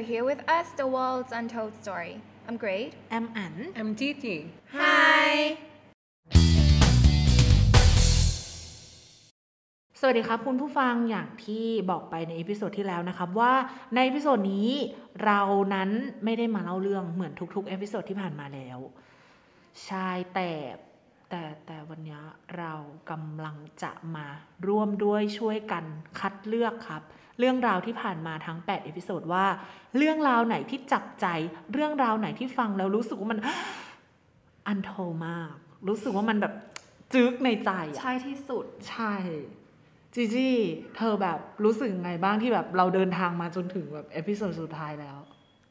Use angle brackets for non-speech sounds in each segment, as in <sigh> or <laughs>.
for here with us, the world's untold story. I'm great. แอมอันแอมจีจี Hi. สวัสดีครับคุณผู้ฟังอย่างที่บอกไปใน episode ที่แล้วนะครับ ว่าใน episode นี้เรานั้นไม่ได้มาเล่าเรื่องเหมือนทุกๆ episode ที่ผ่านมาแล้วใช่แต่แต่แต่วันนี้เรากำลังจะมาร่วมด้วยช่วยกันคัดเลือกครับ เรื่องราวที่ผ่านมาทั้ง 8 episode ว่า เรื่องราวไหนที่จับใจ เรื่องราวไหนที่ฟังแล้วรู้สึกว่ามัน untold มาก รู้สึกว่ามันแบบจึ๊กในใจอะใช่ที่สุดใช่จีจี้เธอแบบรู้สึกไงบ้างที่แบบเราเดินทางมาจนถึงแบบ episode สุดท้ายแล้ว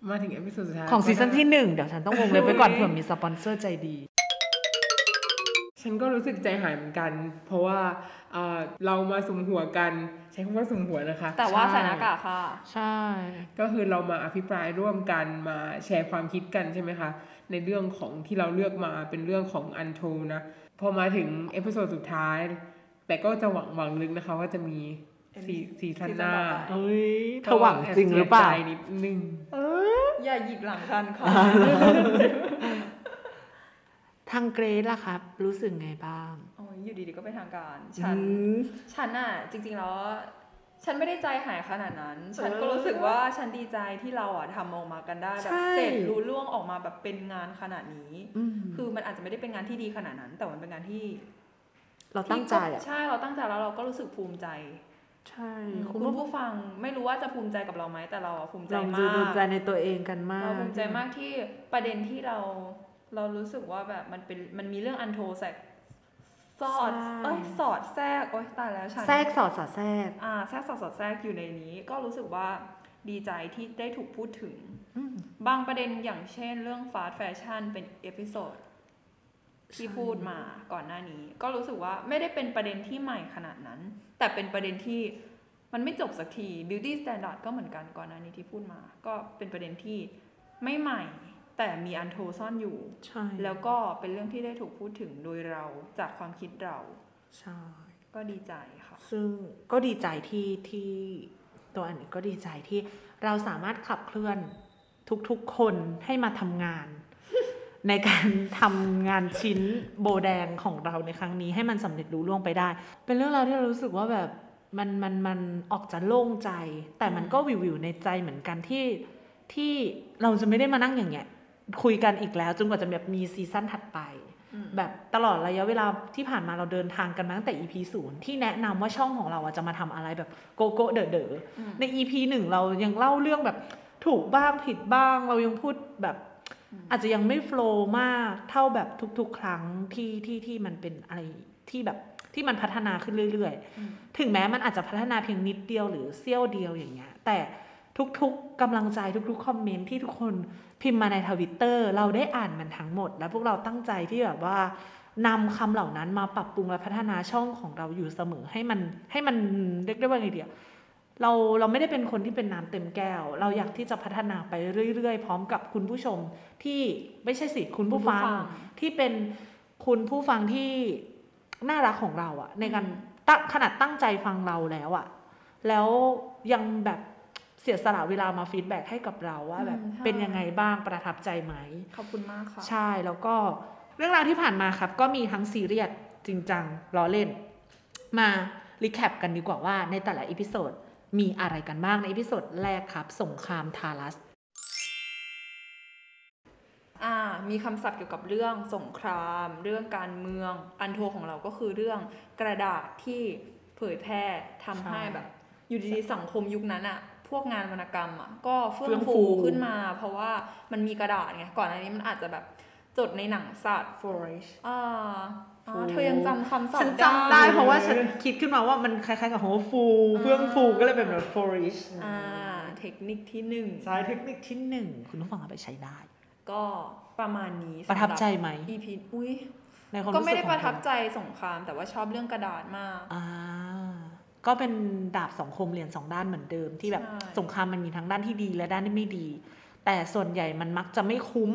มาถึง episode สุดท้ายของซีซั่นที่หนึ่งเดี๋ยวฉันต้องวงเล็บไว้ก่อนเผื่อมีสปอนเซอร์ใจดี ฉันก็รู้สึกใจหายเหมือนกัน เพราะว่าเอ่อเรามาสุมหัวกันใช้คำว่าสุมหัวนะคะ แต่ว่าใช่ใส่หน้ากากค่ะ ใช่ ก็คือเรามาอภิปรายร่วมกันมาแชร์ความคิดกันใช่ไหมคะ ในเรื่องของที่เราเลือกมาเป็นเรื่องของ untold นะ พอมาถึง episode สุดท้าย แต่ก็จะหวังหวังลึกนะคะว่าจะมีซีซีซั่นหน้าซีซั่นต่อไปเฮ้ยเธอหวังจริงหรือเปล่าก็แบสียใจนิดนึงอย่าหยิกหลังกันค่ะ ทางเกรดล่ะครับ รู้สึกไงบ้างโอ้ยอยู่ดีๆก็เป็นทางการ ฉันอืมฉันน่ะจริงๆแล้วฉันไม่ได้ใจหายขนาดนั้น ฉันก็เออรู้สึกว่าฉันดีใจที่เราอะทำออกมากันได้แบบใช่เสร็จรู้ล่วงออกมาแบบเป็นงานขนาดนี้อืมคือมันอาจจะไม่ได้เป็นงานที่ดีขนาดนั้น แต่มันเป็นงานที่ เราตั้งใจอะที่ก็ใช่เราตั้งใจแล้วเราก็รู้สึกภูมิใจ ใช่ คุคุณณผู้ผู้ฟังไม่รู้ว่าจะภูมิใจกับเราไหมแต่เราอะภูมิใจเรามาจะกดูใจในตัวเองกันมาก เราภูมิใจมากที่ประเด็นที่เรา เรารู้สึกว่าแบบมันเป็นมันมีเรื่อง untold แทรกสอดใช่เอ้ยสอดแทรกโอ๊ยตายแล้วฉันแทรกสอดสอดแทรกอ่าแทรกสอดสอดแทรกอยู่ในนี้ ก็รู้สึกว่าดีใจที่ได้ถูกพูดถึงอืมบางประเด็นอย่างเช่นเรื่อง fast fashion เป็น episode ที่พูดมาก่อนหน้านี้ ก็รู้สึกว่าไม่ได้เป็นประเด็นที่ใหม่ขนาดนั้น แต่เป็นประเด็นที่มันไม่จบสักที beauty standard ก็เหมือนกันก่อนหน้านี้ที่พูดมา ก็เป็นประเด็นที่ไม่ใหม่ แต่มีอันโทซ่อนอยู่ ใช่ แล้วก็เป็นเรื่องที่ได้ถูกพูดถึงโดยเราจากความคิดเรา ใช่ ก็ดีใจค่ะ ซึ่งก็ดีใจที่ที่ตัวอันนี้ก็ดีใจที่เราสามารถขับเคลื่อนทุกๆคนให้มาทำงาน ในการทำงานชิ้นโบแดงของเราในครั้งนี้ให้มันสำเร็จรู้ล่วงไปได้ เป็นเรื่องราวที่เรารู้สึกว่าแบบมันมันมันออกจะโล่งใจ แต่มันก็วิววิวในใจเหมือนกันที่ที่เราจะไม่ได้มานั่งอย่างเงี้ย คุยกันอีกแล้วจนกว่าจะแบบมีซีซั่นถัดไปอืมแบบตลอดระยะเวลาที่ผ่านมาเราเดินทางกันมาตั้งแต่ EP ศูนย์ที่แนะนำว่าช่องของเราอะจะมาทำอะไรแบบโกโก้เด๋อเด๋อๆอืมใน EP หนึ่งเรายังเล่าเรื่องแบบถูกบ้างผิดบ้าง เรายังพูดแบบอาจจะยังไม่โฟล์มากเท่าแบบทุก ๆ ครั้งที่ที่ที่มันเป็นอะไรที่แบบที่มันพัฒนาขึ้นเรื่อยอืมๆถึงแม้มันอาจจะพัฒนาเพียงนิดเดียวหรือเสี้ยวเดียวอย่างเงี้ยแต่ ทุกๆกำลังใจทุกๆคอมเมนต์ที่ทุกคนพิมพ์มาในทวิตเตอร์เราได้อ่านมันทั้งหมด แล้วพวกเราตั้งใจที่แบบว่านำคำเหล่านั้นมาปรับปรุงและพัฒนาช่องของเราอยู่เสมอให้มันให้มันเรียกได้ว่าไงเดียวเราเราไม่ได้เป็นคนที่เป็นน้ำเต็มแก้ว เราอยากที่จะพัฒนาไปเรื่อยๆ พร้อมกับคุณผู้ชมที่ไม่ใช่สิคุณผู้ฟังคุณผู้ฟังที่เป็นคุณผู้ฟังที่น่ารักของเราอะในการตั้งขนาดตั้งใจฟังเราแล้วอะแล้วยังแบบ เสียสละเวลามา feedback ให้กับเราว่าแบบอืมใช่เป็นยังไงบ้างประทับใจไหม ขอบคุณมากค่ะ ใช่แล้วก็เรื่องราวที่ผ่านมาครับ ก็มีทั้งซีเรียสจริงจังล้อเล่น มา recap กันดีกว่าว่าในแต่ละ episodeมีอะไรกันบ้างใน episode แรกครับ สงครามทารัสอ่ามีคำศัพท์เกี่ยวกับเรื่องสงคราม เรื่องการเมือง untold ของเราก็คือเรื่องกระดาษที่เผยแพร่ทำให้ใช่แบบ อยู่ดีๆสังคมยุคนั้นอะ พวกงานวรรณกรรมอะก็เฟื่องฟูเฟื่องฟูขึ้นมา เพราะว่ามันมีกระดาษไงก่อนอันนี้มันอาจจะแบบจดในหนังสัตว์ flourish อ่าอ่าฟูเธอยังจำคำศัพท์ฉันจำได้เพราะว่าฉันคิดขึ้นมาว่ามันคล้ายๆกับคำว่าฟูเฟื่องฟูก็เลยเป็นแบบ flourish อ่าเทคนิคที่หนึ่งใช้เทคนิคที่หนึ่งคุณผู้ฟังเอาไปใช้ได้ ก็ประมาณนี้ประทับใจไหมสำรับ EP อุ้ยในความก็รู้สึไม่กได้ของประทับเธอใจสงครามแต่ว่าชอบเรื่องกระดาษมากอ่า ก็เป็นดาบสองคมเหรียญสองด้านเหมือนเดิม ที่แบบใช่สงครามมันมีทั้งด้านที่ดีและด้านที่ไม่ดี แต่ส่วนใหญ่มันมักจะไม่คุ้ม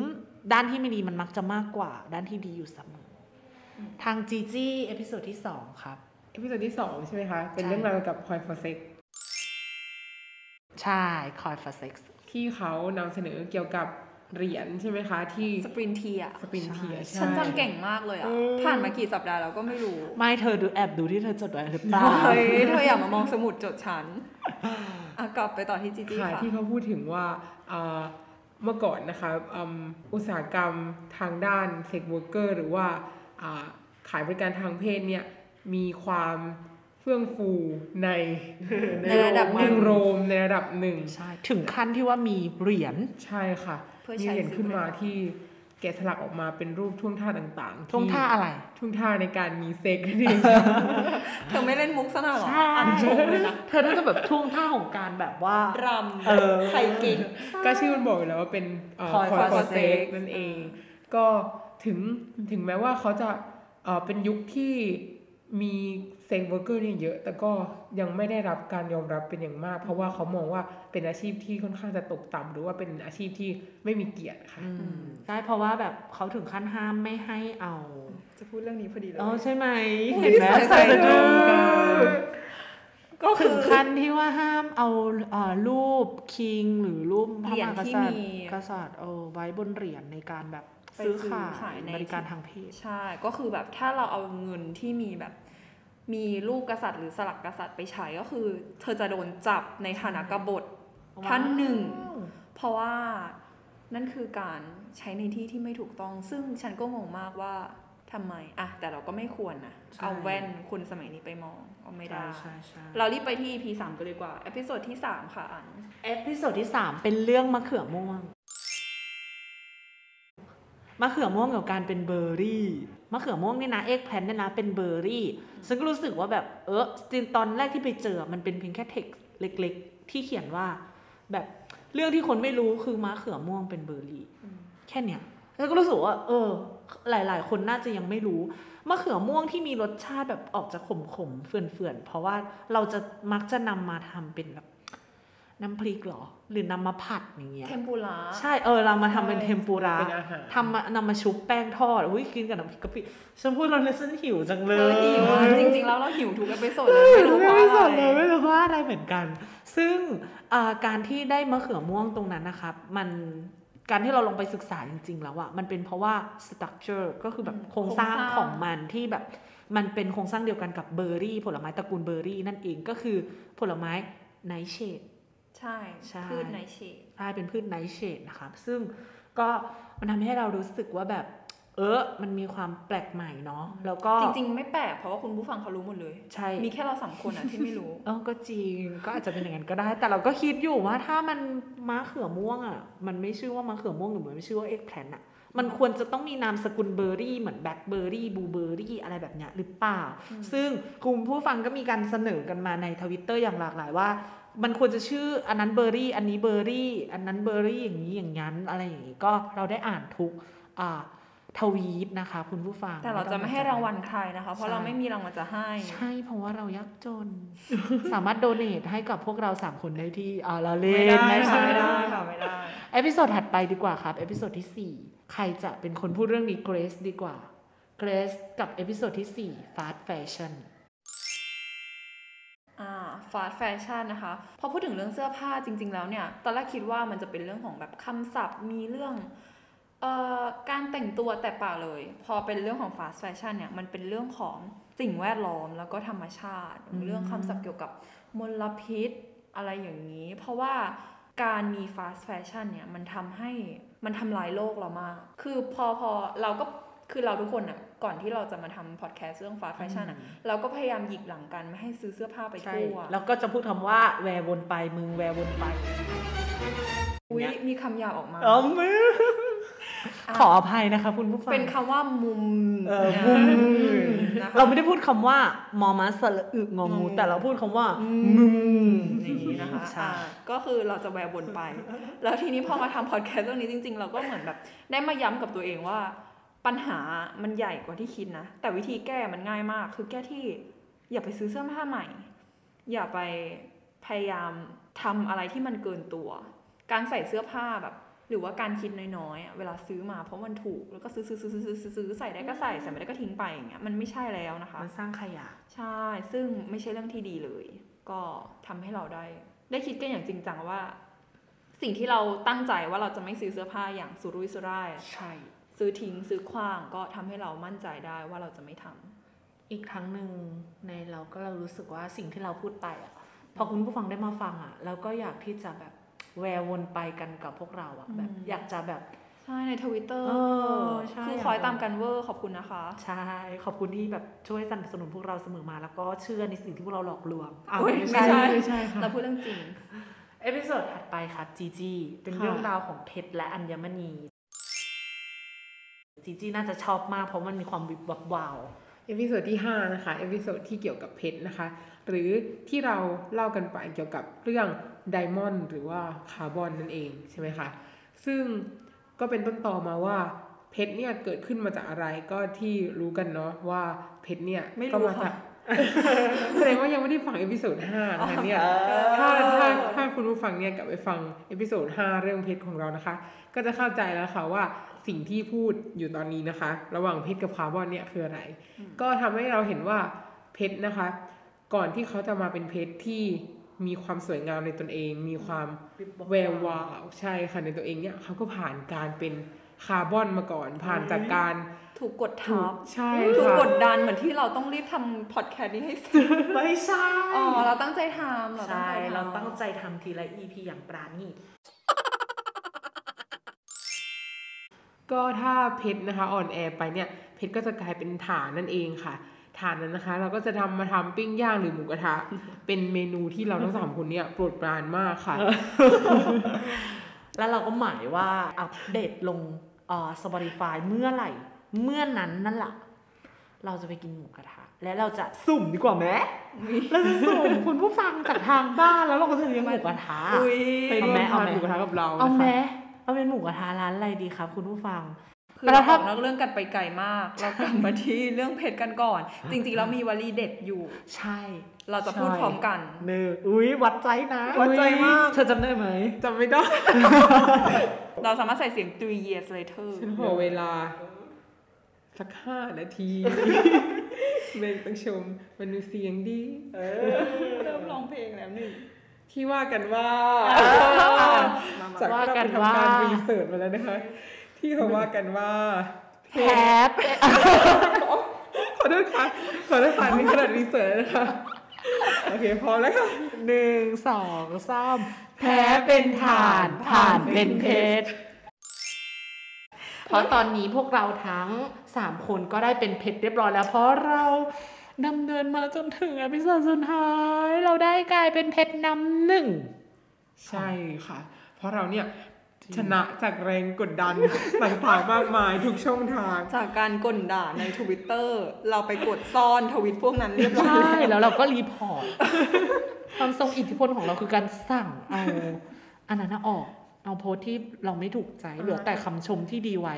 ด้านที่ไม่ดีมันมักจะมากกว่า ด้านที่ดีอยู่เสมออทางจีจี้ episode ที่สองครับ episode ที่สองใช่ไหมคะ เป็นใช่เรื่องราวเกี่ยวกับ coin for sex ใช่ coin for sex โอเคที่เขานำเสนอเกี่ยวกับ เหรียญใช่ไหมคะ ที่ spintria spintria ฉันจำเก่งมากเลยอะ ผ่านมากี่สัปดาห์แล้วก็ไม่รู้ ไม่เธอดูแอบดูที่เธอจดไว้หรือเปล่าเฮ้ยเธออย่ามามองสมุดจดฉันอะกลับไปต่อที่จีจี้ค่ะค่ะที่เขาพูดถึงว่าอ่าเมื่อก่อนนะคะอืมอุตสาหกรรมทางด้าน sex worker หรือว่าอ่าขายบริการทางเพศเนี่ยมีความเฟื่องฟูในในระดับหนึ่งกรุงงโรมในระดับหนึ่งใช่ถึงขั้นที่ว่ามีเหรียญใช่ค่ะ เพื่อมีใช้เหรียญซื้อขึ้นมาบริการที่แกะสลักออกมาเป็นรูปท่วงท่าต่างๆท่วงท่าอะไร ท่วงท่าในการมีเซ็กนั่นเองเธอไม่เล่นมุกซะหน่อยเหรอใช่อันชมเลยนะเธอน่าจะแบบท่วงท่าของการแบบว่ารเออำใครเก่งก็ชื่อมันบอกอยู่แล้วว่าเป็นคอย Coy ฟอ for ร์เซ็ก sex นั่นเอง ก็ถึงถึงแม้ว่าเขาจะเอ่อเป็นยุคที่มี sex worker เนี่ยเยอะแต่ก็ยังไม่ได้รับการยอมรับเป็นอย่างมาก เพราะว่าเขามองว่าเป็นอาชีพที่ค่อนข้างจะตกต่ำหรือว่าเป็นอาชีพที่ไม่มีเกียรติค่ะอืมใช่เพราะว่าแบบเขาถึงขั้นห้ามไม่ให้เอา จะพูดเรื่องนี้พอดีเลยอ๋อใช่ไหมอุ๊ยเห็นไหมใส่สะดือใส่สะดืออก็คืถึองขั้นที่ว่าห้ามเอาเอ่อรูปคิงหรือรูปพระเหรียญมหากที่ษัตริมีย์กษัตริย์เออไว้บนเหรียญในการแบบไปซื้อซื้อขายขายในบริการทางเพศใช่ ก็คือแบบถ้าเราเอาเงินที่มีแบบ มีรูปกษัตริย์หรือสลักกษัตริย์ไปใช้ก็คือ เธอจะโดนจับในฐานะกบฏท่านหนึ่ง เพราะว่านั่นคือการใช้ในที่ที่ไม่ถูกต้อง ซึ่งฉันก็งงมากว่าทำไมอะแต่เราก็ไม่ควรนะใช่เอาแว่นคนสมัยนี้ไปมองก็ไม่ได้ใช่ใช่เรารีบไปที่ EP สามกันเลยดีกว่า episode ที่3ค่ะอัน episode ที่สามเป็นเรื่องมะเขือม่วงมะเขือม่วงกับการเป็นเบอร์รี่มะเขือม่วงนี่นะ eggplant เนี่ยนะเป็นเบอร์รี่ฉันก็รู้สึกว่าแบบเออจริงตอนแรกที่ไปเจอมันเป็นเพียงแค่เท็กซ์เล็ก ๆ ที่เขียนว่า แบบเรื่องที่คนไม่รู้คือมะเขือม่วงเป็นเบอร์รี่แค่เนี้ยแล้วก็รู้สึกว่า เออ หลาย ๆ คนน่าจะยังไม่รู้มะเขือม่วงที่มีรสชาติแบบออกจะขมๆเฝื่อนๆเพราะว่าเราจะมักจะนำมาทำเป็นแบบ น้ำพริกเหรอ หรือนำมาผัดอย่างเงี้ยเทมปุระใช่เออเรามาทำเป็นเทมปุระเป็นอาหารทำมานำมาชุบแป้งทอดอุ้ยกินกับน้ำพริกกะปิฉันพูดแล้วเนี่ยฉันหิวจังเลยเออหิวอะจริงๆแล้วเราหิวทุก episode เลยไม่รู้เพราะไม่อะสนเลยไรไม่รู้ว่าอะไรเหมือนกัน ซึ่งอ่าการที่ได้มะเขือม่วงตรงนั้นนะครับมันการที่เราลงไปศึกษาจริง ๆ แล้วอะมันเป็นเพราะว่า structure ก็คือแบบอืมโครงสร้างโครงสร้างของมันที่แบบมันเป็นโครงสร้างเดียวกันกับเบอร์รี่ ผลไม้ตระกูลเบอร์รี่นั่นเองก็คือผลไม้ไนเชด ใช่ใช่พืชไนเชดใช่เป็นพืชไนท์เชดนะครับซึ่งก็มันทำให้เรารู้สึกว่าแบบ เออมันมีความแปลกใหม่เนาะแล้วก็จริง ๆ ไม่แปลกเพราะว่าคุณผู้ฟังเขารู้หมดเลย ใช่ มีแค่เราสองคนอะที่ไม่รู้ เออก็จริงก็อาจจะเป็นอย่างนั้นก็ได้ แต่เราก็คิดอยู่ว่าถ้ามันมะเขือม่วงอะมันไม่ชื่อว่ามะเขือม่วงหรือมันไม่ชื่อว่า eggplant อะมันควรจะต้องมีนามสกุลเบอร์รี่เหมือนแบล็คเบอร์รี่บลูเบอร์รี่อะไรแบบเนี้ยหรือเปล่า ซึ่งคุณผู้ฟังก็มีการเสนอกันมาในทวิตเตอร์อย่างหลากหลายว่า มันควรจะชื่ออันนั้นเบอร์รี่ อันนี้เบอร์รี่ อันนั้นเบอร์รี่อย่างนี้อย่างนั้นอะไรอย่างนี้ก็เราได้อ่านทุกอ่าทวีตนะคะ คุณผู้ฟัง แต่เราจะไม่ให้รางวัลใครนะคะ เพราะใช่เราไม่มีรางวัลจะให้ ใช่เพราะว่าเรายากจน สามารถ donate ให้กับพวกเราสามคนได้ที่อ่าเราเล่นไม่ได้ไม่ค่ะใช่ไม่ได้ค่ะไม่ได้ episode ถัดไปดีกว่าครับ episode ที่4ใครจะเป็นคนพูดเรื่องนี้เกรซดีกว่าเกรซกับเอพิโซดที่4 fast fashion อ่าฟ fast fashion นะคะ พอพูดถึงเรื่องเสื้อผ้าจริง ๆ แล้วเนี่ย ตอนแรกคิดว่ามันจะเป็นเรื่องของแบบคำศัพท์ มีเรื่องเอ่อการแต่งตัวแต่เปล่าเลย พอเป็นเรื่องของ fast fashion เนี่ย มันเป็นเรื่องของสิ่งแวดล้อมแล้วก็ธรรมชาติ เรื่องคำศัพท์เกี่ยวกับมลพิษอะไรอย่างนี้ เพราะว่าการมี fast fashion เนี่ย มันทำให้มันทำลายโลกเรามาก คือพอพอเราก็ คือเราทุกคนอะก่อนที่เราจะมาทำพอดแคสต์เรื่อง fast fashion อะเราก็พยายามหยิกหลังกันไม่ให้ซื้อเสื้อผ้าไปใช่ทั่วแล้วก็จะพูดคำว่า wear วนไปมึง wear วนไปอุ้ยมีคำหยาบออกมาอ๋อมือะขออภัยนะคะคุณผู้ฟัง เป็นคำว่ามุมเออนะมุมนะคะเราไม่ได้พูดคำว่ามอมัสสระอึงองูงองู แต่เราพูดคำว่าอืมึงอย่างนี้นะคะใช่อะก็คือเราจะแววบนไป แล้วทีนี้พอมาทำพอดแคสต์เรื่องนี้จริง ๆ เราก็เหมือนแบบได้มาย้ำกับตัวเองว่า ปัญหามันใหญ่กว่าที่คิดนะ แต่วิธีแก้มันง่ายมาก คือแก้ที่อย่าไปซื้อเสื้อผ้าใหม่ อย่าไปพยายามทำอะไรที่มันเกินตัว การใส่เสื้อผ้าแบบ หรือว่าการคิดน้อยๆอะเวลาซื้อมาเพราะมันถูกแล้วก็ซื้อซื้อซื้อซื้อซื้อซื้อใส่ได้ก็ใส่ใส่ไม่ได้ก็ทิ้งไปอย่างเงี้ยมันไม่ใช่แล้วนะคะมันสร้างขยะใช่ ซึ่งไม่ใช่เรื่องที่ดีเลย ก็ทำให้เราได้ ได้คิดกันอย่างจริงจังว่า สิ่งที่เราตั้งใจว่าเราจะไม่ซื้อเสื้อผ้าอย่างสุรุ่ยสุร่ายใช่ ซื้อทิ้งซื้อขว้างก็ทำให้เรามั่นใจได้ว่าเราจะไม่ทำอีกครั้งหนึ่งในเราก็เรารู้สึกว่าสิ่งที่เราพูดไปอะพอคุณผู้ฟังได้มาฟังอะเราก็อยากที่จะแบบ wear วนไปกันกับพวกเราอะแบบอืมอยากจะแบบใช่ในทวิตเตอร์เออใช่คือคอยตามกันเวอร์ขอบคุณนะคะ ใช่ ขอบคุณที่แบบช่วยสนับสนุนพวกเราเสมอมา แล้วก็เชื่อในสิ่งที่พวกเราหลอกลวงอ้าวอุ๊ยไม่ใช่ไม่ใช่ไม่ใช่ค่ะเราพูดเรื่องจริง episode ถัดไปครับจีจีเป็นค่ะเรื่องราวของเพชรและอัญมณี จีจีน่าจะชอบมากเพราะมันมีความวิบวับวาวepisode ที่ 5 นะคะ episode ที่เกี่ยวกับเพชรนะคะ หรือที่เราเล่ากันไปเกี่ยวกับเรื่อง diamond หรือว่าคาร์บอนนั่นเองใช่ไหมคะ ซึ่งก็เป็นต้นตอมาว่าเพชรเนี่ยเกิดขึ้นมาจากอะไรก็ที่รู้กันเนาะว่าเพชรเนี่ยไม่รู้ก็มาจากค่ะแสดงว่ายังไม่ได้ฟัง episode 5นะคะเนี่ยถ้าถ้าถ้าคุณผู้ฟังเนี่ยกลับไปฟัง episode 5เรื่องเพชรของเรานะคะ ก็จะเข้าใจแล้วค่ะว่า สิ่งที่พูดอยู่ตอนนี้นะคะ ระหว่างเพชรกับคาร์บอนเนี่ยคืออะไร ก็ทำให้เราเห็นว่าเพชรนะคะ ก่อนที่เขาจะมาเป็นเพชรที่มีความสวยงามในตนเอง มีความแวววาวใช่ค่ะในตัวเองเนี่ยเขาก็ผ่านการเป็นคาร์บอนมาก่อน ผ่านจากการถูกกดถูทักบใช่ถูกค่ะกดดันเหมือนที่เราต้องรีบทำพอดแคสต์นี้ให้เสร็จไม่ใช่อ๋อเราตั้งใจทำเราตั้งใช่ใจทำเราตั้งใจทำทีละ EP อย่างปราณีต ก็ถ้าเพชรนะคะอ่อนแอไปเนี่ยเพชรก็จะกลายเป็นฐานนั่นเองค่ะฐานนั้นนะคะ เราก็จะทำมาทำปิ้งย่างหรือหมูกระทะ เป็นเมนูที่เราทั้งสามคนเนี่ยโปรดปรานมากค่ะ แล้วเราก็หมายว่าอัปเดตลงเอ่อ Spotify เมื่อไหร่ เมื่อนั้นนั่นแหละเราจะไปกินหมูกระทะ และเราจะสุ่มดีกว่าไหมเราจะสุ่มคุณผู้ฟังจากทางบ้านแล้วเราก็จะเลี้ยงหมูกระทะอุ้ยไปร่วมทานหมูกระทะกับเราเอาไหม นะคะเอาเป็นหมูกระทะร้านอะไรดีครับ คุณผู้ฟังคือแล้เราวอถ้าอกนอกเรื่องกันไปไกลมาก เรากลับมาที่เรื่องเพชรกันก่อน จริงๆแล้วมีวลีเด็ดอยู่ ใช่ เราจะพูดพร้อมกันเนื้ออุ้ยวัดใจนะวัดใจมากเธอจำได้ไหมจำไม่ได้ เราสามารถใส่เสียง three years later ฉันขอเวลา สักห้านาทีเบงต้องชมมันดูเสียงดี เริ่มร้องเพลงแล้วหนึ่ง ที่ว่ากันว่าจากว่าที่เรากัไปนทำว่าการรีเสิร์ชมาแล้วนะคะ ที่เขาว่ากันว่าแพทขอโทษค่ะขอโทษค่ะนี่ขนาดรีเสิร์ชแล้วนะคะโอเคพร้อมแล้วค่ะหนึ่งสองสามแพ้เป็นฐานผ่านเป็นเพชรเพราะตอนนี้พวกเราทั้งสามคนก็ได้เป็นเพชรเรียบร้อยแล้วเพราะเรา ดำเนินมาจนถึง episode สุดท้ายเราได้กลายเป็นเพชรน้ำหนึ่ง ใช่ค่ะ เพราะเราเนี่ยชนะจากแรงกดดันต่างๆมากมายทุกช่องทาง จากการก่นด่าในทวิตเตอร์เราไปกดซ่อนทวิตพวกนั้นเรียบร้อยใช่แล้วเราก็ report ความทรงอิทธิพลของเราคือการสั่งเอาอันนั้นนะออกเอาโพสต์ที่เราไม่ถูกใจเหลือแต่คำชมที่ดีไว้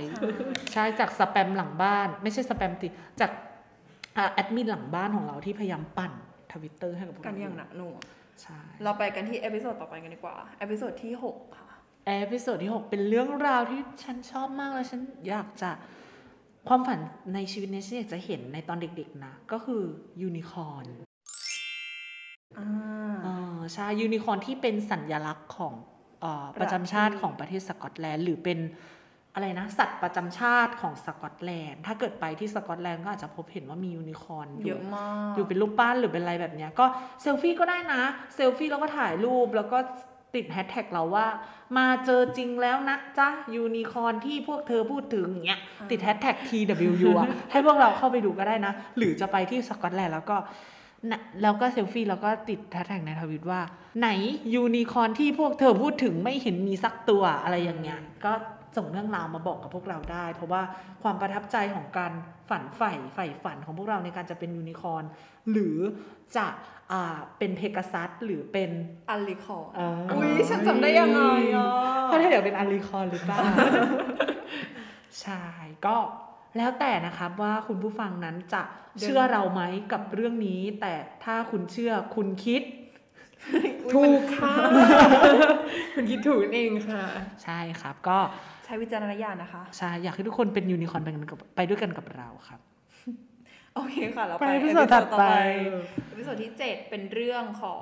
ใช่จากสแปมหลังบ้าน ไม่ใช่สแปมติจากอ่า แอดมินหลังบ้านของเราที่พยายามปั่นทวิตเตอร์ให้กับพวกกันเราอย่างหนักหน่วงใช่เราไปกันที่ episode ต่อไปกันดีกว่า episode ที่ 6 ค่ะ episode ที่ 6 เป็นเรื่องราวที่ฉันชอบมากแล้วฉันอยากจะความฝันในชีวิตเนี้ยฉันอยากจะเห็นในตอนเด็กๆนะ ก็คือยูนิคอร์นอ่าอ่าใช่ยูนิคอร์นที่เป็นสัญลักษณ์ของเอ่อประประจำชาติของประเทศสกอตแลนด์ หรือเป็น อะไรนะ สัตว์ประจำชาติของสกอตแลนด์ ถ้าเกิดไปที่สกอตแลนด์ก็อาจจะพบเห็นว่ามียูนิคอร์นอยู่เยอะมาก อยู่เป็นรูปปั้นหรือเป็นอะไรแบบเนี้ยก็เซลฟี่ก็ได้นะ เซลฟี่แล้วก็ถ่ายรูปแล้วก็ติดแฮชแท็กเราว่า มาเจอจริงแล้วนะจ๊ะยูนิคอร์นที่พวกเธอพูดถึงอย่างเงี้ย ติดแฮชแท็ก TWU อะให้พวกเราเข้าไปดูก็ได้นะ หรือจะไปที่สกอตแลนด์แล้วก็นะแล้วก็เซลฟี่แล้วก็ติดแฮชแท็กในทวิตว่า ไหนยูนิคอร์นที่พวกเธอพูดถึงไม่เห็นมีสักตัวอะไรอย่างเงี้ยก็ ส่งเรื่องราวมาบอกกับพวกเราได้ เพราะว่าความประทับใจของการฝันใฝ่ใฝ่ฝันของพวกเราในการจะเป็นยูนิคอร์นหรือจะอ่าเป็นเพกาซัสหรือเป็นอัลลิคอร์อ่าอุ้ยฉันจำได้ยังไงอะถ้าเดี๋ยวเป็นอาริคอนหรือเปล่าใช่ก็แล้วแต่นะครับว่าคุณผู้ฟังนั้นจะเชื่อเราไหมกับเรื่องนี้ แต่ถ้าคุณเชื่อคุณคิดถูกค่ะคุณคิดถูกนั่นเองค่ะ ใช่ครับก็ ใช้วิจารณญาณนะคะ ใช่ อยากให้ทุกคนเป็นยูนิคอร์นไปกันกับไปด้วยกันกับเราครับ โอเคค่ะ เราไปไป episode ถัดไป episode ที่ 7 เป็นเรื่องของ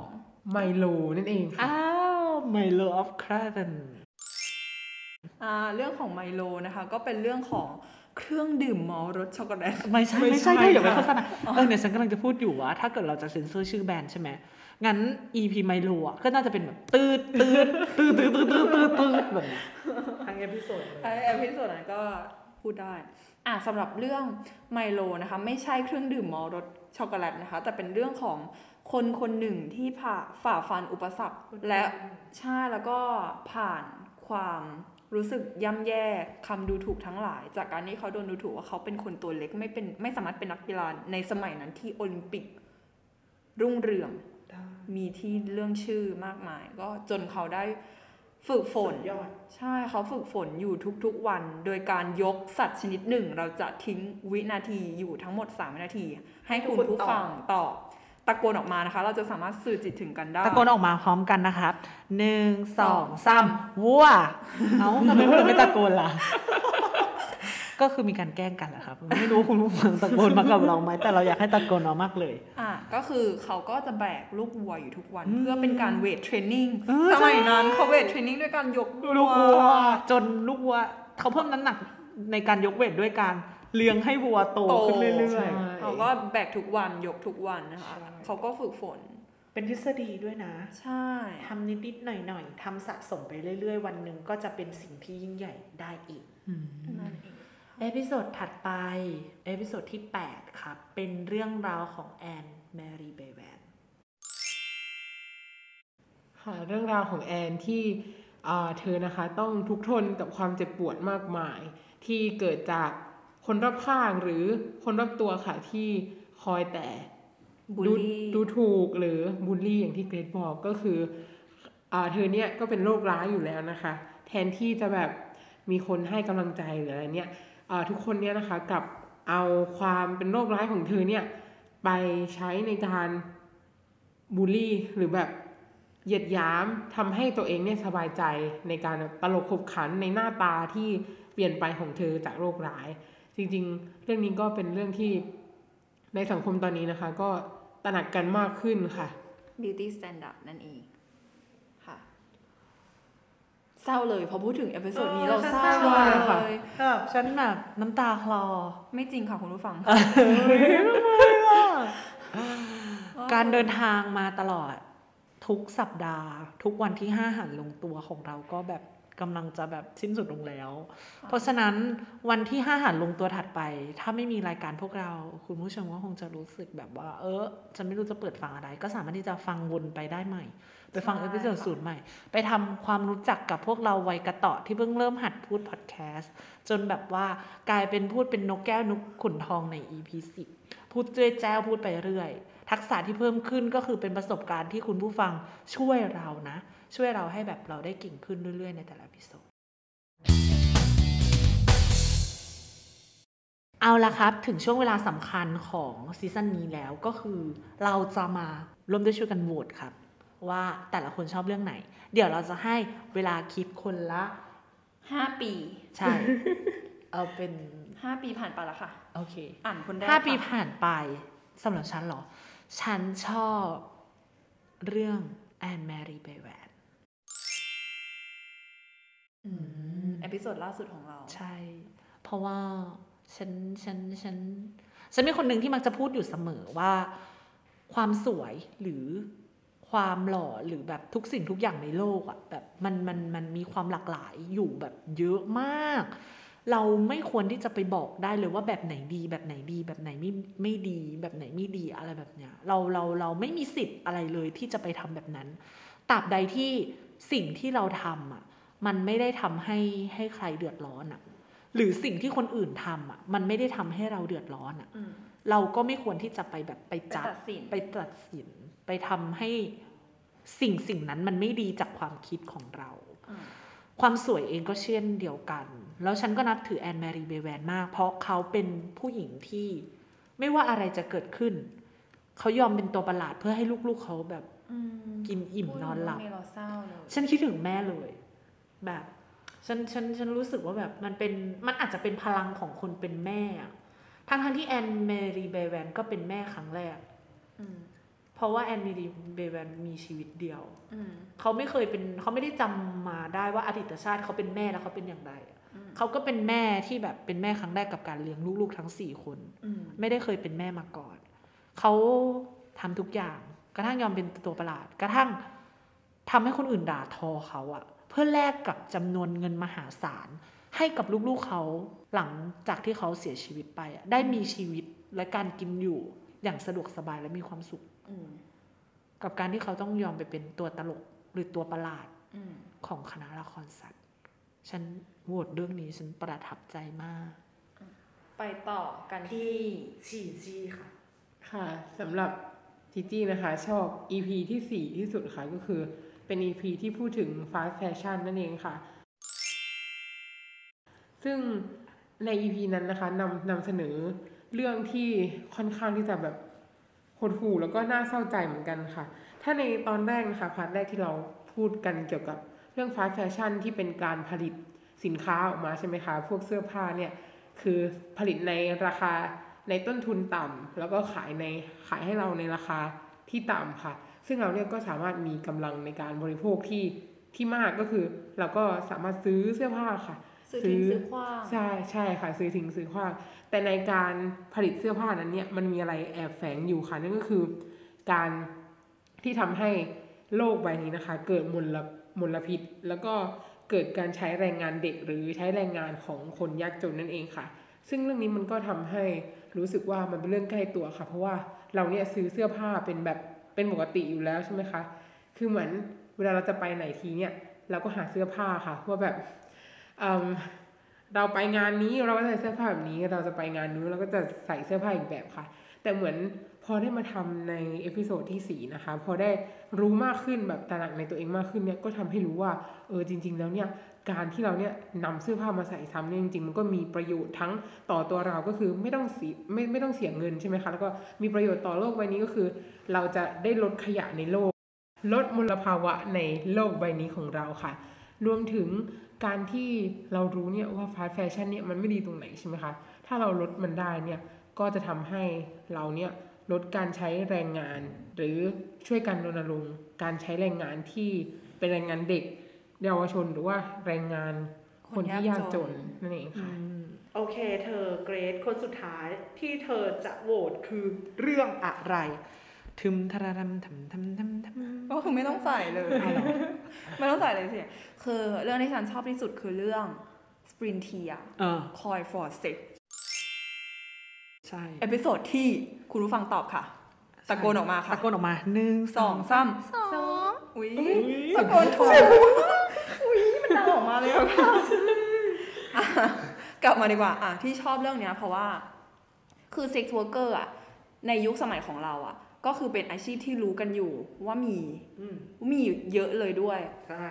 ไมโลนั่นเองค่ะ อ้าว Milo of Craven อ่าเรื่องของไมโลนะคะ ก็เป็นเรื่องของเครื่องดื่มมอลต์รสช็อกโกแลตไม่ใช่ไม่ไม่ใช่ใช่ถ้าอย่าไปค่ะโฆษณาเออเนี่ยฉันกำลังจะพูดอยู่ว่า ถ้าเกิดเราจะเซ็นเซอร์ชื่อแบรนด์ใช่ไหม งั้น EP ไมโลอะก็น่าจะเป็นแบบตืดตืดตืดตืดตืดตืดตืดตืดแบบเนี้ยทั้ง episode เลยไอ episode นั้นก็พูดได้อะสำหรับเรื่องไมโลนะคะไม่ใช่เครื่องดื่มมอลต์รสช็อกโกแลตนะคะ แต่เป็นเรื่องของคนคนหนึ่งที่ผ่าฝ่าฟันอุปสรรคและใช่แล้วก็ผ่านความรู้สึกย่ำแย่คำดูถูกทั้งหลาย จากการที่เขาโดนดูถูกว่าเขาเป็นคนตัวเล็กไม่เป็นไม่สามารถเป็นนักกีฬาในสมัยนั้นที่โอลิมปิกรุ่งเรือง มีที่เรื่องชื่อมากมาย ก็จนเขาได้ฝึกฝนสุดยอดใช่เขาฝึกฝนอยู่ทุกๆวัน โดยการยกสัตว์ชนิดหนึ่ง เราจะทิ้งวินาทีอยู่ทั้งหมด 3 วินาที ให้คุณผู้ฟังตอบตะโกนออกมานะคะ เราจะสามารถสื่อจิตถึงกันได้ ตะโกนออกมาพร้อมกันนะครับหนึ่งสองสามวัว เอ้าทำไมพวกเราไม่ตะโกนล่ะ ก็คือมีการแกล้งกันแหละครับไม่รู้คุณผู้ฟังตะโกนมากับเราไหมแต่เราอยากให้ตะโกนเอามากเลย อะก็คือเขาก็จะแบกลูกวัวอยู่ทุกวันอืมเพื่อเป็นการเวทเทรนนิ่งเออสมัยนั้นใช่เขาเวทเทรนนิ่งด้วยการยกลูกวัวจนลูกวัวเขาเพิ่มน้ำหนักในการยกเวทด้วยการเลี้ยงให้วัวโตขึ้นเรื่ใช่อยเขาก็แบกทุกวันยกทุกวันนะคะใช่เขาก็ฝึกฝนๆเป็นทฤษฎีด้วยนะ ใช่ทำนิดๆหน่อยๆทำสะสมไปเรื่อย ๆ วันหนึ่งก็จะเป็นสิ่งที่ยิ่งใหญ่ได้อีกนั่นเอง episode ถัดไป episode ที่ 8 ครับ เป็นเรื่องราวของแอนแมรี่เบแวนค่ะเรื่องราวของแอนที่อ่าเธอนะคะต้องทุกข์ทนกับความเจ็บปวดมากมาย ที่เกิดจากคนรอบข้างหรือคนรอบตัวค่ะที่คอยแต่บูลดูลี่ดูถูกหรือบูลลี่อย่างที่เกรดบอกก็คืออ่าเธอเนี่ยก็เป็นโรคร้ายอยู่แล้วนะคะ แทนที่จะแบบมีคนให้กำลังใจหรืออะไรเนี่ยอ่า ทุกคนเนี่ยนะคะกับเอาความเป็นโรคร้ายของเธอเนี่ยไปใช้ในการบูลลี่หรือแบบเหยียดหยามทำให้ตัวเองเนี่ยสบายใจในการตลกขบขันในหน้าตาที่เปลี่ยนไปของเธอจากโรคร้าย จริงๆ เรื่องนี้ก็เป็นเรื่องที่ในสังคมตอนนี้นะคะ ก็ตระหนักกันมากขึ้นค่ะ beauty standard นั่นเอง เศร้าเลยพอพูดถึง episode นี้เออเราเศร้าเศร้าเลเลยค่ะยแบบฉันแบบน้ำตาคลอ ไม่จริงค่ะคุณผู้ฟังการเดินทางมาตลอดทุกสัปดาห์ ทุกวันที่ห้าหารลงตัวของเราก็แบบกำลังจะแบบสิ้นสุดลงแล้ว เพราะฉะนั้นวันที่ห้าหารลงตัวถัดไป ถ้าไม่มีรายการพวกเรา คุณผู้ชมก็คงจะรู้สึกแบบว่า เออฉันไม่รู้จะเปิดฟังอะไร ก็สามารถที่จะฟังวนไปได้ใหม่ ไปฟัง episode สูตรใหม่ ไปทำความรู้จักกับพวกเราวัยกระเตาะที่เพิ่งเริ่มหัดพูดพอดแคสต์จนแบบว่ากลายเป็นพูดเป็นนกแก้วนกขุนทองใน EP 10พูดเจ้ยแจ้วพูดไปเรื่อย ทักษะที่เพิ่มขึ้นก็คือเป็นประสบการณ์ที่คุณผู้ฟังช่วยเรานะ ช่วยเราให้แบบเราได้เก่งขึ้นเรื่อยๆ ในแต่ละพิโซดเอาละครับ ถึงช่วงเวลาสำคัญของซีซั่นนี้แล้วก็คือ เราจะมาร่วมด้วยช่วยกันโหวตครับ ว่าแต่ละคนชอบเรื่องไหน เดี๋ยวเราจะให้เวลาคิดคนละห้าปี ใช่ เอาเป็นห้าปีผ่านไปแล้วค่ะ โอเค อ่านคนแรกห้าปีค่ะผ่านไปสำหรับฉันเหรอ ฉันชอบเรื่องแอนแมรี่เบแวนอืม episode ล่าสุดของเรา ใช่ เพราะว่าฉันฉันฉันฉันเป็นคนหนึ่งที่มักจะพูดอยู่เสมอว่า ความสวยหรือ ความหล่อหรือแบบทุกสิ่งทุกอย่างในโลกอะแบบมันมันมันมีความหลากหลายอยู่แบบเยอะมาก เราไม่ควรที่จะไปบอกได้เลยว่าแบบไหนดี แบบไหนดี แบบไหนไม่ไม่ดี แบบไหนไม่ดีอะไรแบบเนี้ยเราเราเราไม่มีสิทธิ์อะไรเลยที่จะไปทำแบบนั้นตราบใดที่สิ่งที่เราทำอะมันไม่ได้ทำให้ให้ใครเดือดร้อนอะหรือสิ่งที่คนอื่นทำอะมันไม่ได้ทำให้เราเดือดร้อนอะอืมเราก็ไม่ควรที่จะไปแบบไปไปจัดตัดสินไปตัดสินไปทำให้ สิ่งสิ่งนั้นมันไม่ดีจากความคิดของเราอืมความสวยเองก็เช่นเดียวกัน แล้วฉันก็นับถือแอนแมรีเบแวนมาก เพราะเขาเป็นผู้หญิงที่ไม่ว่าอะไรจะเกิดขึ้น เขายอมเป็นตัวประหลาดเพื่อให้ลูกๆเขาแบบอืมกินอิ่มนอนหลับพูดถึงเรื่องเราเศร้าเลยฉันคิดถึงแม่เลย แบบฉันฉันฉันรู้สึกว่าแบบมันเป็นมันอาจจะเป็นพลังของคนเป็นแม่อะทั้งทั้งๆที่แอนเมรีเบแวนก็เป็นแม่ครั้งแรกอืม เพราะว่าแอนมิลีเบแวนมีชีวิตเดียวอืมเขาไม่เคยเป็นเขาไม่ได้จำมาได้ว่าอดีตชาติเขาเป็นแม่แล้วเขาเป็นอย่างไรอะอืมเขาก็เป็นแม่ที่แบบเป็นแม่ครั้งแรกกับการเลี้ยงลูกๆทั้งสี่คนอืมไม่ได้เคยเป็นแม่มาก่อนเขาทำทุกอย่างกระทั่งยอมเป็นตัวประหลาด กระทั่งทำให้คนอื่นด่าทอเขาอะเพื่อแลกกับจำนวนเงินมหาศาลให้กับลูกๆเขาหลังจากที่เขาเสียชีวิตไปอะได้มีชีวิตและการกินอยู่อย่างสะดวกสบายและมีความสุขอืม กับการที่เขาต้องยอมไปเป็นตัวตลกหรือตัวประหลาดอืมของคณะละครสัตว์ ฉันโหวตเรื่องนี้ฉันประทับใจมาก ไปต่อกันที่ฉี่จี้ค่ะ ค่ะสำหรับจีจี้นะคะ ชอบ EP ที่ 4 ที่สุดค่ะก็คือเป็น EP ที่พูดถึง fast fashion นั่นเองค่ะ ซึ่งใน EP นั้นนะคะนำนำเสนอเรื่องที่ค่อนข้างที่จะแบบ หดหู่แล้วก็น่าเศร้าใจเหมือนกันค่ะ ถ้าในตอนแรกนะคะพาร์ทแรกที่เราพูดกันเกี่ยวกับเรื่อง fast fashion ที่เป็นการผลิตสินค้าออกมาใช่ไหมคะ พวกเสื้อผ้าเนี่ยคือผลิตในราคาในต้นทุนต่ำแล้วก็ขายในขายให้เราในราคาที่ต่ำค่ะ ซึ่งเราเนี่ยก็สามารถมีกำลังในการบริโภคที่ที่มากก็คือ เราก็สามารถซื้อเสื้อผ้าค่ะ ซื้อทิ้งซื้อขว้างใช่ใช่ค่ะ ซื้อทิ้งซื้อขว้างแต่ในการผลิตเสื้อผ้านั้นเนี่ยมันมีอะไรแอบแฝงอยู่ค่ะนั่นก็คือ การที่ทำให้โลกใบนี้นะคะ เกิดมลมลพิษ แล้วก็เกิดการใช้แรงงานเด็กหรือใช้แรงงานของคนยากจนนั่นเองค่ะ ซึ่งเรื่องนี้มันก็ทำให้รู้สึกว่ามันเป็นเรื่องใกล้ตัวค่ะ เพราะว่าเราเนี่ยซื้อเสื้อผ้าเป็นแบบเป็นปกติอยู่แล้วใช่ไหมคะ คือเหมือนเวลาเราจะไปไหนทีเนี่ยเราก็หาเสื้อผ้าค่ะว่าแบบ เเราไปงานนี้เราก็ใส่เสื้อผ้าแบบนี้ เราจะไปงานนู้นเราก็จะใส่เสื้อผ้าอีกแบบค่ะ แต่เหมือนพอได้มาทำใน episode ที่สี่นะคะ พอได้รู้มากขึ้นแบบตระหนักในตัวเองมากขึ้นเนี่ยก็ทำให้รู้ว่าเออจริง ๆ แล้วเนี่ยการที่เราเนี่ยนำเสื้อผ้ามาใส่ซ้ำเนี่ยจริงๆ มันก็มีประโยชน์ทั้งต่อตัวเราก็คือไม่ต้องเสียไม่ไม่ต้องเสียเงินใช่ไหมคะแล้วก็มีประโยชน์ต่อโลกใบนี้ก็คือ เราจะได้ลดขยะในโลก ลดมลภาวะในโลกใบนี้ของเราค่ะ รวมถึงการที่เรารู้เนี่ยว่าฟาสแฟชั่นเนี่ยมันไม่ดีตรงไหนใช่ไหมคะ ถ้าเราลดมันได้เนี่ยก็จะทำให้เราเนี่ยลดการใช้แรงงาน หรือช่วยกันรณรงค์การใช้แรงงานที่เป็นแรงงานเด็กเยาวชนหรือว่าแรงงานคนที่ยากจนนั่นเองค่ะโอเค เธอเกรดคนสุดท้ายที่เธอจะโหวตคือเรื่องอะไร ทึมทารารัมทำทำทำทำก็คือไม่ต้องใส่เลยอ้าวเหรอไม่ต้องใส่เลยสิคือเรื่องที่ฉันชอบที่สุดคือเรื่อง Sprint t i a เออ Call for Sex ใช่เอพิโซดที่คุณผู้ฟังตอบค่ะ ตะโกนออกมาค่ะ ตะโกนออกมาหนึ่งสองสามสองอุ้ยอุ๊ยตะโกนถูกอุ้ยมันดังออกมาเลยอะค่ะอะกลับมาดีกว่าอะที่ชอบเรื่องเนี้ยเพราะว่าคือ sex worker อะในยุคสมัยของเราอะ ก็คือเป็นอาชีพที่รู้กันอยู่ว่ามีอืมมีเยอะเลยด้วยใช่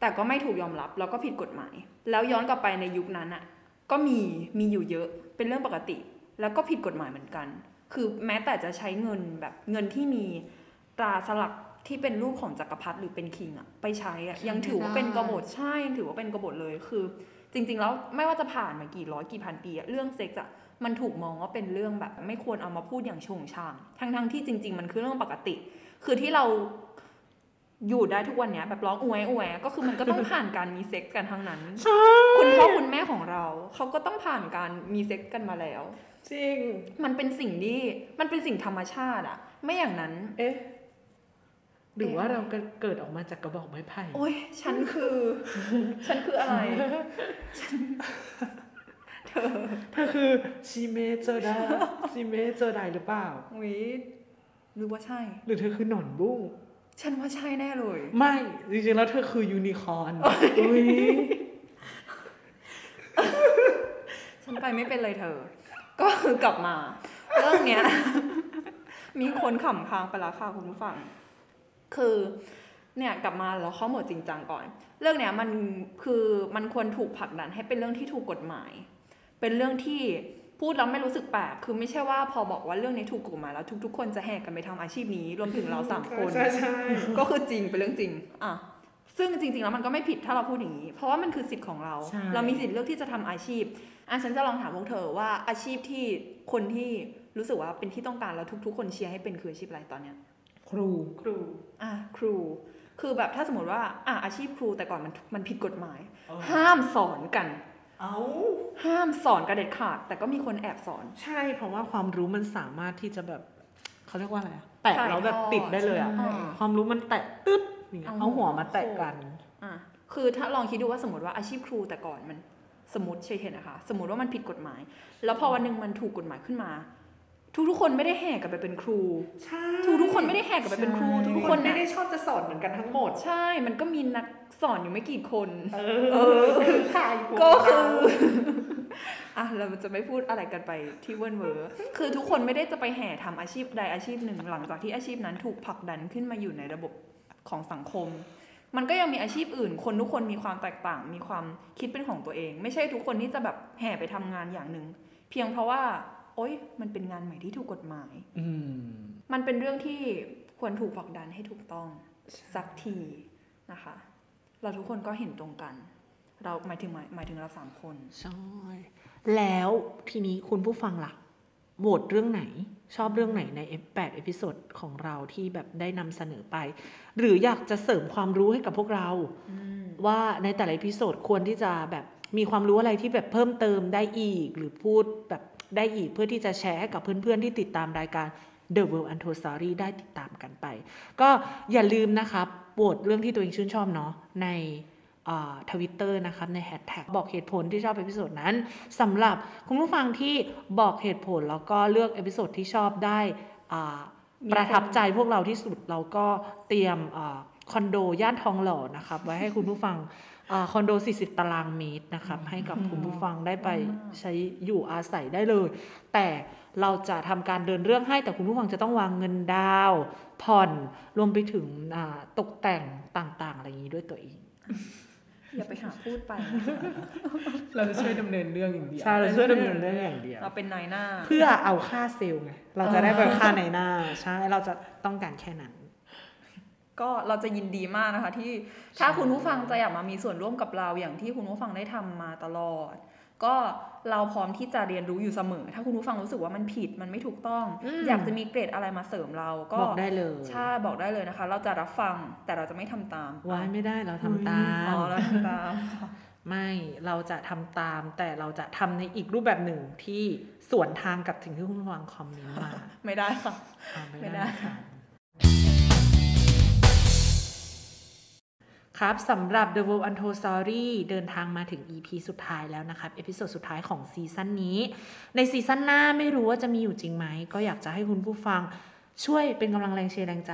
แต่ก็ไม่ถูกยอมรับแล้วก็ผิดกฎหมาย แล้วย้อนกลับไปในยุคนั้นอะ ก็มีมีอยู่เยอะเป็นเรื่องปกติ แล้วก็ผิดกฎหมายเหมือนกัน คือแม้แต่จะใช้เงินแบบเงินที่มีตราสลักที่เป็นรูปของจักรพรรดิหรือเป็นคิงอะไปใช้อะยังถือว่าเป็นกบฏใช่ยังถือว่าเป็นกบฏเลยคือ จริง ๆ แล้วไม่ว่าจะผ่านมากี่ร้อยกี่พันปีอะเรื่องเซ็กส์อะ มันถูกมองว่าเป็นเรื่องแบบไม่ควรเอามาพูดอย่างโจ่งแจ้งทั้งๆที่จริง ๆ มันคือเรื่องปกติ คือที่เราอยู่ได้ทุกวันเนี้ยแบบร้องอวยอวยก็คือมันก็ต้องผ่านการมีเซ็กส์กันทั้งนั้นใช่คุณพ่อคุณแม่ของเรา เขาก็ต้องผ่านการมีเซ็กส์กันมาแล้ว จริง มันเป็นสิ่งที่มันเป็นสิ่งธรรมชาติอะไม่อย่างนั้น เอ๊ะหรือว่าเราก็เกิดออกมาจากกระบอกไม้ไผ่โอ้ยฉันคือ ฉันคืออะไร เธอเธอคือชีเมเจอร์ได้ชีเมเจอร์ได้หรือเปล่าอุ้ยหรือว่าใช่ หรือเธอคือหนอนบุ้งฉันว่าใช่แน่เลย ไม่ จริงๆ แล้วเธอคือยูนิคอร์นอุ้ยฉันไปไม่เป็นเลยเธอ ก็คือกลับมาเรื่องเนี้ย มีคนขำค้างไปแล้วค่ะคุณผู้ฟัง คือเนี่ยกลับมาแล้วเข้าหมดจริงจังก่อน เรื่องเนี้ยมันคือมันควรถูกผลักดันให้เป็นเรื่องที่ถูกกฎหมาย เป็นเรื่องที่พูดแล้วไม่รู้สึกแปลกคือไม่ใช่ว่าพอบอกว่าเรื่องนี้ถูกกฎหมายแล้วทุกๆ คนจะแหกกันไปทำอาชีพนี้ รวมถึงเราสามคน ใช่ใช่ก็คือจริงเป็นเรื่องจริง อะ ซึ่งจริง ๆ แล้วมันก็ไม่ผิดถ้าเราพูดอย่างนี้ เพราะว่ามันคือสิทธิ์ของเรา ใช่ เรามีสิทธิ์เลือกที่จะทำอาชีพ อะฉันจะลองถามพวกเธอว่าอาชีพที่คนที่รู้สึกว่าเป็นที่ต้องการแล้วทุก ๆ คนเชียร์ให้เป็นคืออาชีพอะไรตอนเนี้ยรู ครู อะครู คือแบบถ้าสมมติว่าอะอาชีพครูแต่ก่อนมันมันผิดกฎหมาย ห้ามสอนกัน เอาห้ามสอนกันเด็ดขาด แต่ก็มีคนแอบสอน ใช่ เพราะว่าความรู้มันสามารถที่จะแบบเขาเรียกว่าอะไรอะแตะถ่ายแล้วแบบทอดติดได้เลยอะใช่ความรู้มันแตะตึ๊ดอย่างเงี้ยเอาเอาหัวหัวมาแตะกันอะคือถ้าลองคิดดูว่าสมมติว่าอาชีพครูแต่ก่อนมันสมมติเฉยๆนะคะ สมมติว่ามันผิดกฎหมาย แล้วพอวันหนึ่งมันถูกกฎหมายขึ้นมา ทุกทุกๆคนไม่ได้แห่กันไปเป็นครูใช่ทุกทุกๆคนไม่ได้แห่กันไปเป็นครู ทุกทุทุกกคคนนไม่ไม่ได้ได้ชอบจะสอนเหมือนกันทั้งหมด ใช่ มันก็มีนักสอนอยู่ไม่กี่คน เออคือใครพวก็คือเราอะเราจะไม่พูดอะไรกันไปที่เวิร์นเวอร์คือทุกคนไม่ได้จะไปแห่ทำอาชีพใดอาชีพหนึ่ง หลังจากที่อาชีพนั้นถูกผลักดันขึ้นมาอยู่ในระบบของสังคม มันก็ยังมีอาชีพอื่น คนทุกคนมีความแตกต่าง มีความคิดเป็นของตัวเอง ไม่ใช่ทุกคนที่จะแบบแห่ไปทำงานอย่างหนึ่งเพียงเพราะว่า โอ๊ย มันเป็นงานใหม่ที่ถูกกฎหมาย อืมมันเป็นเรื่องที่ควรถูกผลักดันให้ถูกต้องสักทีนะคะ เราทุกคนก็เห็นตรงกัน เราหมายถึงหมายหมายถึงเราสามคนใช่แล้วทีนี้คุณผู้ฟังล่ะโหวตเรื่องไหน ชอบเรื่องไหนใน8 episode ของเราที่แบบได้นำเสนอไป หรืออยากจะเสริมความรู้ให้กับพวกเรา ว่าในแต่ละ episode ควรที่จะแบบมีความรู้อะไรที่แบบเพิ่มเติมได้อีก หรือพูดแบบ ได้อีกเพื่อที่จะแชร์ให้กับเพื่อนๆที่ติดตามรายการ The World Untold Story ได้ติดตามกันไป ก็อย่าลืมนะครับโหวตเรื่องที่ตัวเองชื่นชอบเนาะในทวิตเตอร์นะครับ ในแฮชแท็กบอกเหตุผลที่ชอบ episode นั้นสำหรับคุณผู้ฟังที่บอกเหตุผลแล้วก็เลือก episode ที่ชอบได้ประทับใจพวกเราที่สุดเราก็เตรียมอ่าคอนโดย่านทองหล่อนะครับ ไว้ให้คุณผู้ฟัง คอนโด 40 ตารางเมตรนะครับ ให้กับคุณผู้ฟังได้ไปใช้อยู่อาศัยได้เลย แต่เราจะทำการเดินเรื่องให้แต่คุณผู้ฟังจะต้องวางเงินดาวน์ผ่อนรวมไปถึงอ่าตกแต่งต่างๆ อะไรอย่างนี้ด้วยตัวเองอย่าไปหาพูดไป เราจะช่วยดำเนินเรื่องอย่างเดียว ใช่ เราช่วยดำเนินเรื่องอย่างเดียว เราเป็นนายหน้า เพื่อเอาค่าเซลล์ไง เราจะได้ไปค่าในหน้า ใช่ เราจะต้องการแค่นั้น ก็เราจะยินดีมากนะคะ ที่ถ้าคุณผู้ฟังจะอยากมามีส่วนร่วมกับเราอย่างที่คุณผู้ฟังได้ทำมาตลอด ก็เราพร้อมที่จะเรียนรู้อยู่เสมอ ถ้าคุณผู้ฟังรู้สึกว่ามันผิดมันไม่ถูกต้องอืมอยากจะมีเกรดอะไรมาเสริมเราก็บอกได้เลยใช่บอกได้เลยนะคะ เราจะรับฟังแต่เราจะไม่ทำตามว้ายไม่ได้เราทำตามอ๋อเราทำตามไม่เราจะทำตาม แต่เราจะทำในอีกรูปแบบหนึ่งที่สวนทางกับถึงที่คุณผู้ฟังคอมเมนต์มาไม่ได้ค่ะอ่าไม่ได้ค่ะ ครับสำหรับ The World Untold Story เดินทางมาถึง EP สุดท้ายแล้วนะครับ episode สุดท้ายของ season นี้ ใน season หน้าไม่รู้ว่าจะมีอยู่จริงไหม ก็อยากจะให้คุณผู้ฟังช่วยเป็นกำลังแรงเชียร์แรงใจ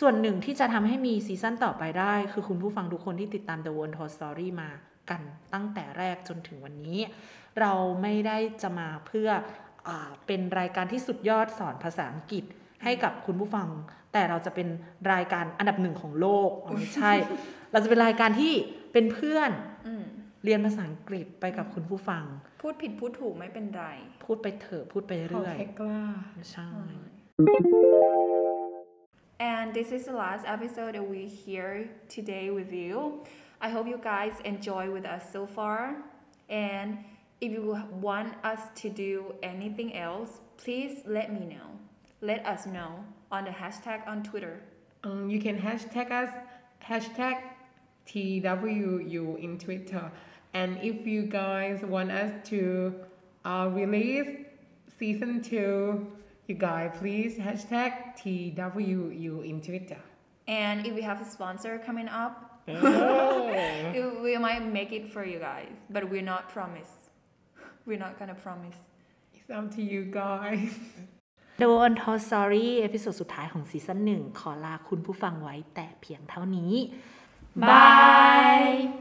ส่วนหนึ่งที่จะทำให้มีซีซั่นต่อไปได้ คือคุณผู้ฟังทุกคนที่ติดตาม The World Untold Story มากันตั้งแต่แรกจนถึงวันนี้ เราไม่ได้จะมาเพื่ออเป็นรายการที่สุดยอดสอนภาษาอังกฤษให้กับคุณผู้ฟัง แต่เราจะเป็นรายการอันดับหนึ่งของโลกไม่ใช่ เราจะเป็นรายการที่เป็นเพื่อนอืมเรียนภาษาอังกฤษไปกับคุณผู้ฟัง พูดผิดพูดถูกไม่เป็นไร พูดไปเถอะพูดไปขอเรื่อยแค่กล้าใช่ And this is the last episode that we here today with you. I hope you guys enjoy with us so far. And if you want us to do anything else, please let me know. Let us know on the hashtag on Twitter. Um, you can hashtag us hashtag TWU in Twitter. And if you guys want us to uh, release season two, you guys please hashtag TWU in Twitter. And if we have a sponsor coming up, we- <laughs> we might make it for you guys, but we're not promise. We're not gonna promise. It's up to you guys. <laughs> The World Untold Story เอพิโซดสุดท้ายของซีซั่นหนึ่งขอลาคุณผู้ฟังไว้แต่เพียงเท่านี้ Bye.